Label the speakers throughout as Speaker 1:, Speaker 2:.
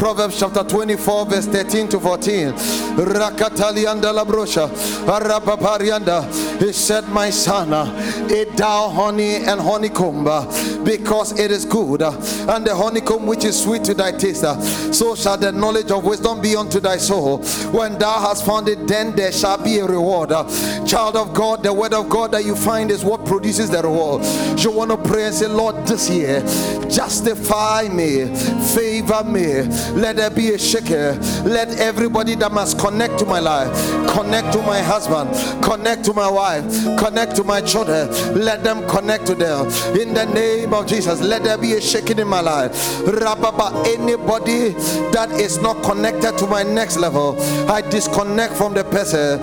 Speaker 1: Proverbs chapter 24, verse 13 to 14. Rakatalianda la brosha. Arababarianda. He said, My son, eat thou honey and honeycomb because it is good, uh, and the honeycomb which is sweet to thy taste. uh, So shall the knowledge of wisdom be unto thy soul. When thou hast found it, then there shall be a reward. Uh, Child of God, the word of God that you find is what produces the reward. You want to pray and say, Lord, this year, justify me, favor me. Let there be a shaker. Let everybody that must connect to my life, connect to my husband, connect to my wife, connect to my children. Let them connect to them. In the name of Jesus, let there be a shaking in my life. Rababa, anybody that is not connected to my next level, I disconnect from the person.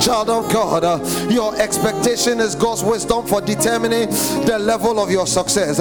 Speaker 1: Child of God, your expectation is God's wisdom for determining the level of your success.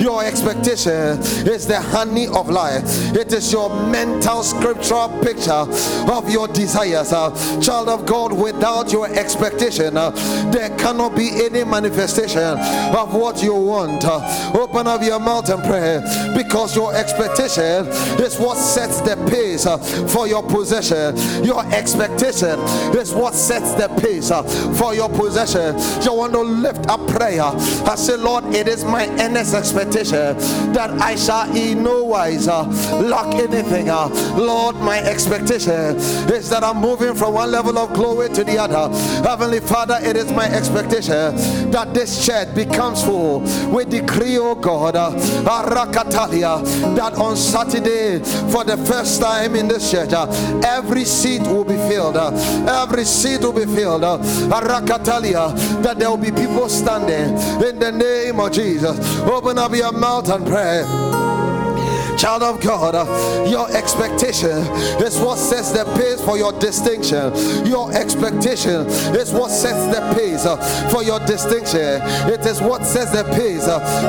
Speaker 1: Your expectation is the honey of life. It is your mental scriptural picture of your desires. Child of God, without your expectation, there cannot be any manifestation of what you want. Uh, Open up your mouth and pray because your expectation is what sets the pace uh, for your possession. Your expectation is what sets the pace uh, for your possession. You want to lift up prayer. I say, Lord, it is my earnest expectation that I shall in no wise lack anything. Lord, my expectation is that I'm moving from one level of glory to the other. Heavenly Father, it is my expectation that this church becomes full. We decree, oh God, uh, that on Saturday, for the first time in this church, uh, every seat will be filled. uh, every seat will be filled. Uh, that there will be people standing in the name of Jesus. Open up your mouth and pray. Child of God, your expectation is what sets the pace for your distinction. Your expectation is what sets the pace for your distinction. It is what sets the pace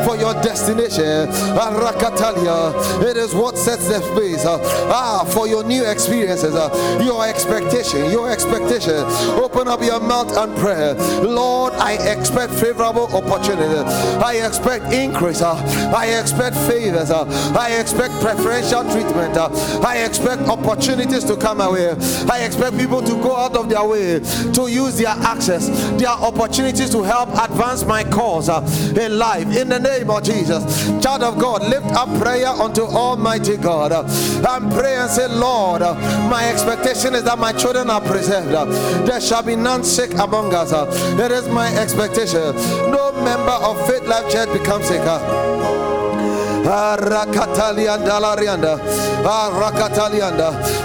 Speaker 1: for your destination. It is what sets the pace ah, for your new experiences. your expectation, your expectation. Open up your mouth and pray. Lord, I expect favorable opportunities. I expect increase. I expect favors. I expect preferential treatment. uh, I expect opportunities to come away. I expect people to go out of their way to use their access, their opportunities to help advance my cause uh, in life. In the name of Jesus, child of God, lift up prayer unto Almighty God uh, and pray and say, Lord, my expectation is that my children are preserved. There shall be none sick among us. It is my expectation. No member of Faithlife Church becomes sick.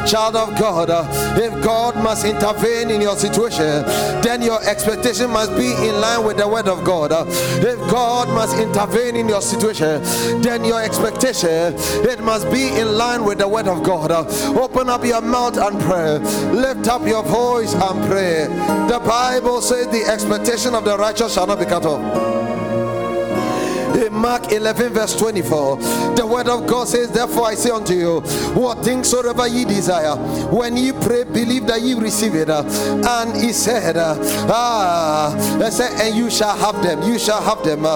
Speaker 1: Child of God, uh, if God must intervene in your situation, then your expectation must be in line with the word of God. Uh, If God must intervene in your situation, then your expectation it must be in line with the word of God. Uh, Open up your mouth and pray. Lift up your voice and pray. The Bible says the expectation of the righteous shall not be cut off. In Mark 11, verse 24, the word of God says, Therefore I say unto you, what things soever ye desire, when ye pray, believe that ye receive it. And he said, Ah, he said, and you shall have them, you shall have them.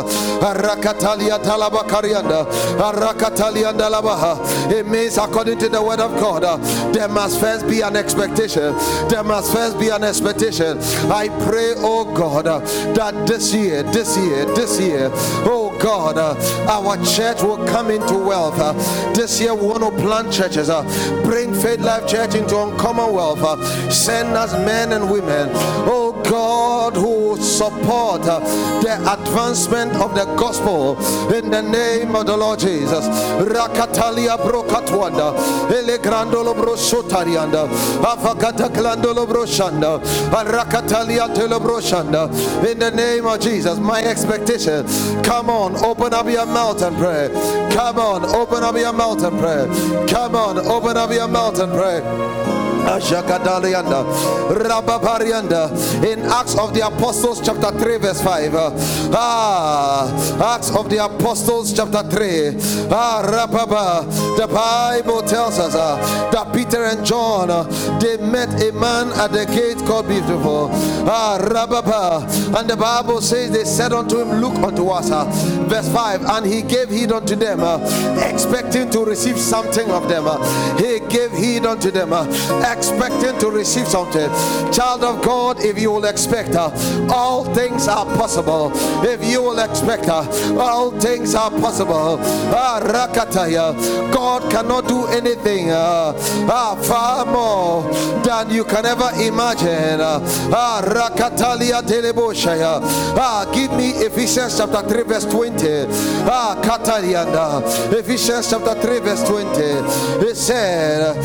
Speaker 1: It means, according to the word of God, there must first be an expectation. There must first be an expectation. I pray, oh God, that this year, this year, this year, oh God, uh, our church will come into wealth. uh, this year, we want to plant churches, uh, bring Faithlife Church into uncommon wealth. send us men and women, oh God, who support uh, the advancement of the gospel in the name of the Lord Jesus. Rakatalia brokatwanda, elegrandolo brosotarianda, avagata glandolo broshanda, arakatalia telebroshanda. In the name of Jesus, my expectation. Come on, open up your mouth and pray. Come on, open up your mouth and pray. Come on, open up your mouth and pray. In Acts of the Apostles, chapter 3, verse 5. uh, Ah, Acts of the Apostles, chapter 3. Ah, Rababa, The Bible tells us uh, that Peter and John uh, they met a man at the gate called Beautiful. Ah, Rababa. And the Bible says they said unto him, Look unto us. Uh, verse 5 And he gave heed unto them, expecting to receive something of them. He gave heed unto them, expecting to receive something. Child of God, if you will expect, uh, all things are possible. If you will expect, uh, all things are possible. Ah, Rakataya. God cannot do anything uh, uh, far more than you can ever imagine. Uh. Ah, give me Ephesians chapter 3, verse 20. Ah, Katalianda. Ephesians chapter 3, verse 20. It said.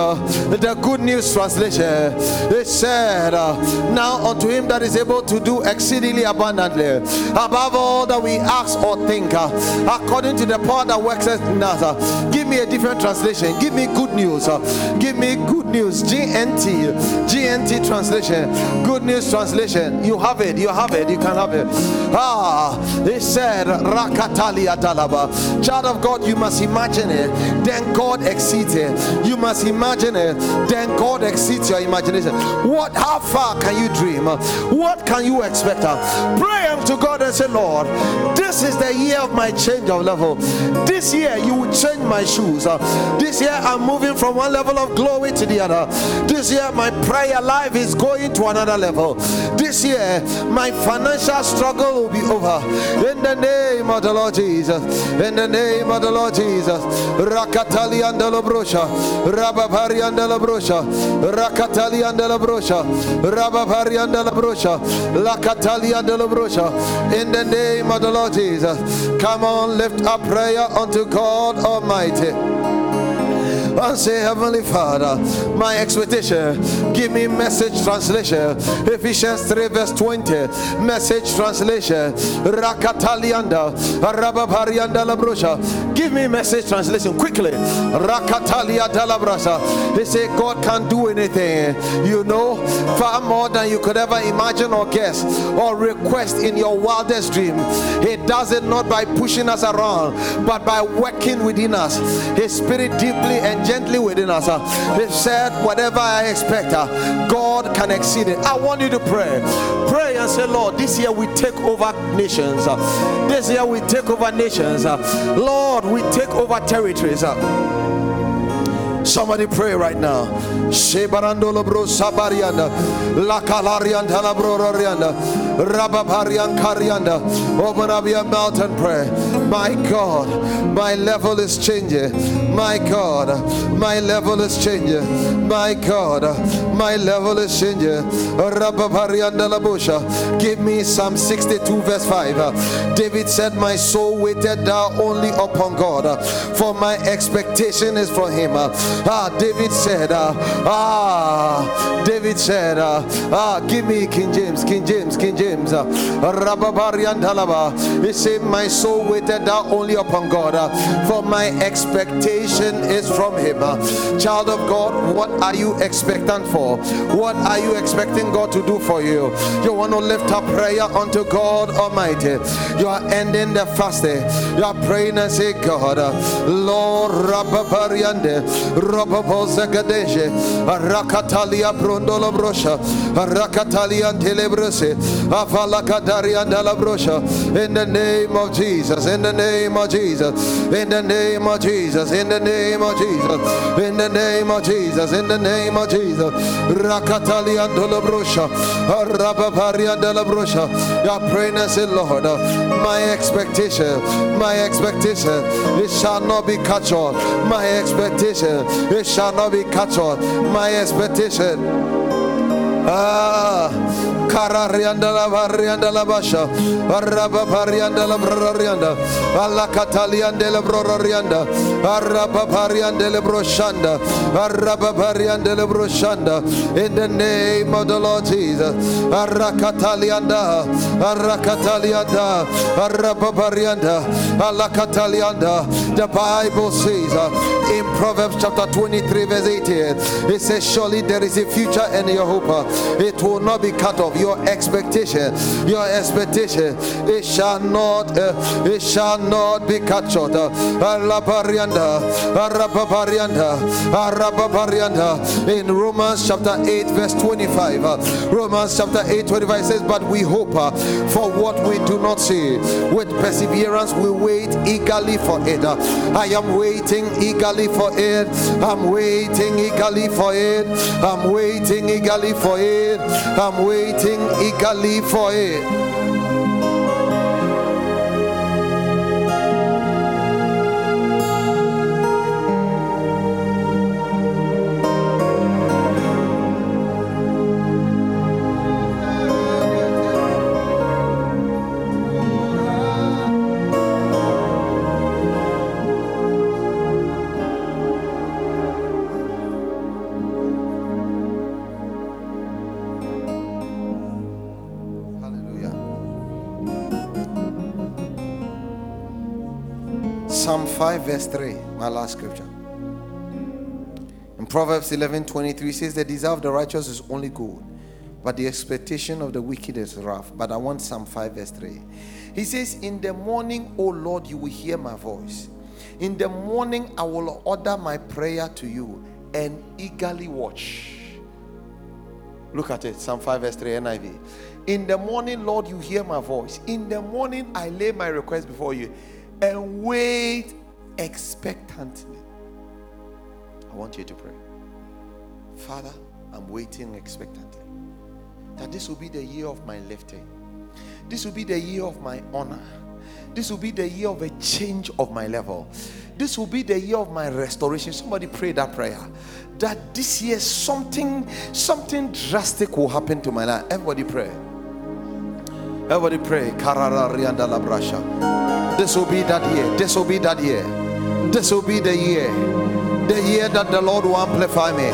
Speaker 1: Uh, the good news translation. It said, uh, Now unto him that is able to do exceedingly abundantly, above all that we ask or think, uh, according to the power that works in us. Uh, give me a different translation. Give me good news. Uh, give me good news. GNT, GNT translation. Good news translation. You have it. You have it. You can have it. Ah, it said Rakatali Adalaba. Child of God, you must imagine it. Then God exceeds it. You must imagine it. Then God exceeds your imagination. What? How far can you dream? What can you expect? Pray unto God and say, Lord, this is the year of my change of level. This year you will change my shoes. This year I'm moving from one level of glory to the other. This year my prayer life is going to another level. This year my financial struggle will be over. In the name of the Lord Jesus. In the name of the Lord Jesus. Rakatali and the Labrosha. Rababari and the Labrosha. Rakatali and the Labrosha. Rababari and the Labrosha. Lakatali and the Labrosha. In the name of the Lord Jesus. Come on, lift up prayer unto God Almighty and say, Heavenly Father, my expectation, give me message translation. Ephesians 3, verse 20, message translation. Rakatalianda, Rababarianda Labrusha. Give me message translation quickly. Rakatalia Dalabrasa. They say God can't do anything, you know, far more than you could ever imagine or guess or request in your wildest dream. He does it not by pushing us around, but by working within us. His spirit deeply and gently within us. He said, Whatever I expect, uh, God can exceed it. I want you to pray. Pray and say, Lord, this year we take over nations. Uh, this year we take over nations. Uh, Lord, we take over territories. Somebody pray right now. Shebarandolo bro sabarianda. La calarianda la bro. Rababarian karianda. Open up your mouth and pray. My God, my level is changing. My God, my level is changing. My God, my level is changing. Rababarianda la busha. Give me Psalm 62 verse 5. David said, My soul waited thou only upon God. For my expectation is from him. Ah, David said, uh, Ah, David said, uh, Ah, give me King James, King James, King James. Uh, he said, My soul waited thou only upon God, uh, for my expectation is from Him. Child of God, what are you expectant for? What are you expecting God to do for you? You want to lift up prayer unto God Almighty. You are ending the fasting. You are praying and say, God, Lord, Rababariande, Roboboza Gadeje, Rakatalia Brondolo Brosha, Rakatalia Telebrose, Avalakadaria Della Brosha, in the name of Jesus, in the name of Jesus, in the name of Jesus, in the name of Jesus, in the name of Jesus, in the name of Jesus, Rakatalia Della Brosha, Rabaparia Della Brosha, you're praying and Lord, my expectation, my expectation, it shall not be cut short, my expectation, it shall not be cut short. My expectation. Ah, Kararianda la Varianda la Basha, Araba Parianda la Brorianda, Alla la Brorianda, Pariande la Broshanda, Pariande la Broshanda, in the name of the Lord Jesus, Parianda, Alla Catalianda, The Bible says uh, in Proverbs chapter 23, verse 18, it says, Surely there is a future and your hope. It will not be cut off. Your expectation, your expectation, it shall not, uh, it shall not be cut short. In Romans chapter 8, verse 25. Uh, Romans chapter 8, 25 says, But we hope uh, for what we do not see. With perseverance, we wait eagerly for it. I am waiting eagerly for it. I'm waiting eagerly for it. I'm waiting eagerly for it. I'm waiting eagerly for it. 5, verse 3, my last scripture. In Proverbs 11 23 says, The desire of the righteous is only good, but the expectation of the wicked is rough. But I want Psalm 5, verse 3. He says, In the morning, O Lord, you will hear my voice. In the morning, I will order my prayer to you and eagerly watch. Look at it, Psalm 5, verse 3, NIV. In the morning, Lord, you hear my voice. In the morning, I lay my request before you and wait expectantly. I want you to pray. Father, I'm waiting expectantly that this will be the year of my lifting. This will be the year of my honor. This will be the year of a change of my level. This will be the year of my restoration. Somebody pray that prayer. That this year something something drastic will happen to my life. Everybody pray. Everybody pray. This will be that year. This will be that year. This will be the year. The year that the Lord will amplify me.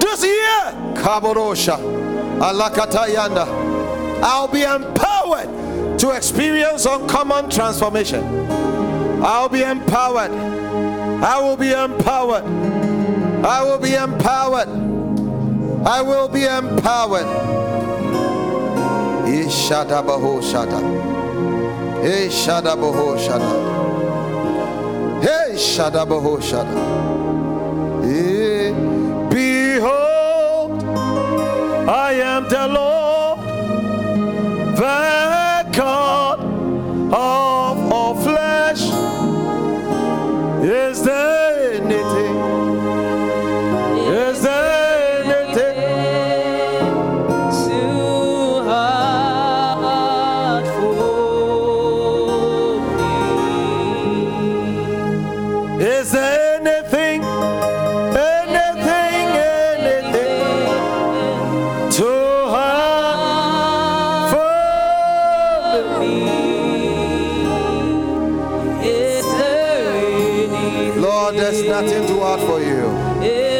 Speaker 1: This year, Kaborosha, Alakatayanda, I'll be empowered to experience uncommon transformation. I'll be empowered. I will be empowered. I will be empowered. I will be empowered. Ishada baho shada. Hey Shada Boho Shada. Hey Shada Boho Shada. Hey, behold, I am the Lord, Lord, there's nothing too hard for you.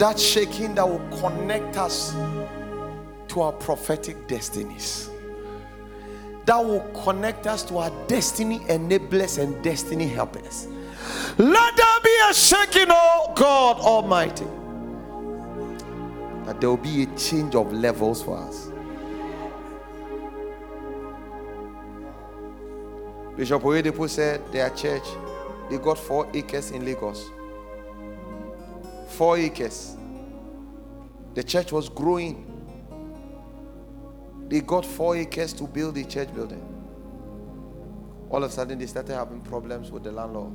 Speaker 1: That shaking that will connect us to our prophetic destinies. That will connect us to our destiny enablers and destiny helpers. Let there be a shaking, oh God Almighty. That there will be a change of levels for us. Bishop Oyedepo said their church, they got four acres in Lagos. Four acres. The church was growing. They got four acres to build a church building. All of a sudden, they started having problems with the landlord.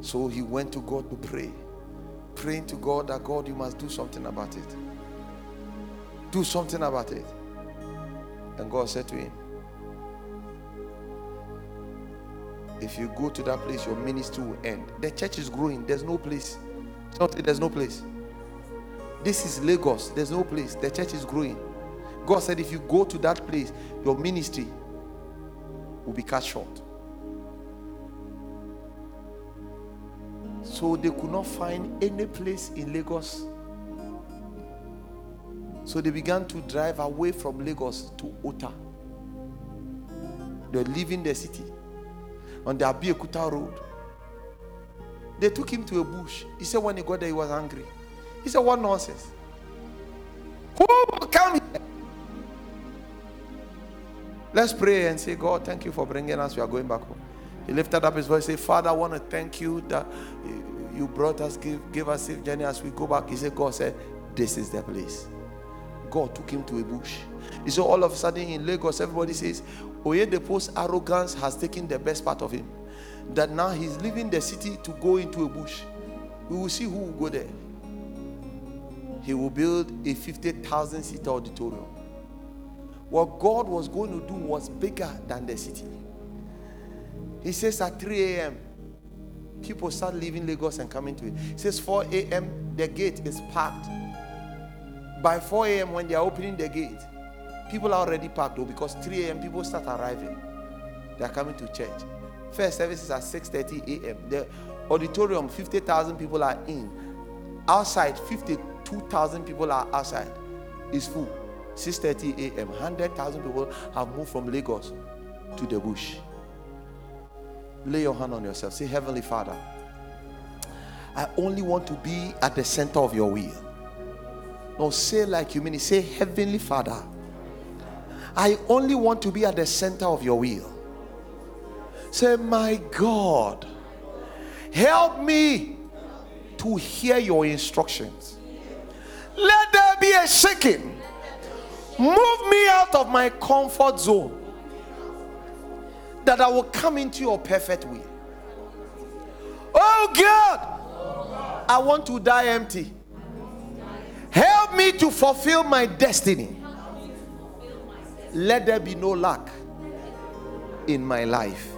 Speaker 1: So he went to God to pray, praying to God that God, you must do something about it. Do something about it. And God said to him, If you go to that place, your ministry will end. The church is growing. There's no place. There's no place. This is Lagos. There's no place. The church is growing. God said, if you go to that place, your ministry will be cut short. So they could not find any place in Lagos. So they began to drive away from Lagos to Ota. They're leaving the city on the Abeokuta road. They took him to a bush. He said when he got there, he was angry. He said, What nonsense? Who will come here? Let's pray and say, God, thank you for bringing us. We are going back home. He lifted up his voice said, Father, I want to thank you that you brought us, give, give us safe journey as we go back. He said, God said, This is the place. God took him to a bush. He said, all of a sudden in Lagos, everybody says, Oyedepo's arrogance has taken the best part of him. That now he's leaving the city to go into a bush. We will see who will go there. He will build a 50,000 seat auditorium. What God was going to do was bigger than the city. He says at 3 a.m., people start leaving Lagos and coming to it. He says 4 a.m., the gate is packed. By 4 a.m., when they are opening the gate, people are already packed though because 3 a.m. people start arriving. They are coming to church. First service is at 6:30 a.m. The auditorium, 50,000 people are in. Outside, 52,000 people are outside. It's full. 6:30 a.m. 100,000 people have moved from Lagos to the bush. Lay your hand on yourself. Say, Heavenly Father, I only want to be at the center of your will. No, say like you mean it. Say, Heavenly Father, I only want to be at the center of your will. Say, My God, help me to hear your instructions. Let there be a shaking. Move me out of my comfort zone that I will come into your perfect will. Oh God, I want to die empty. Help me to fulfill my destiny. Let there be no lack in my life.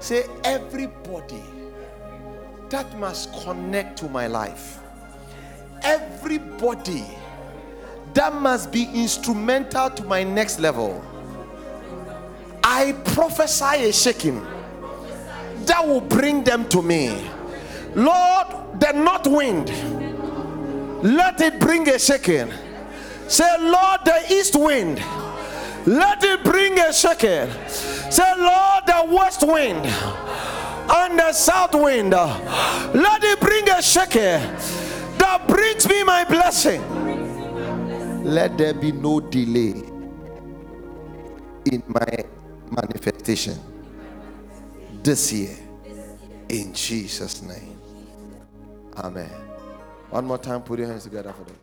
Speaker 1: Say, everybody that must connect to my life, everybody that must be instrumental to my next level. I prophesy a shaking that will bring them to me. Lord, the north wind, let it bring a shaking. Say, Lord, the east wind, let it bring a shaking. Say, Lord, the west wind and the south wind, let it bring a shaking that brings me my blessing. Let there be no delay in my manifestation this year. In Jesus' name. Amen. One more time, put your hands together for them.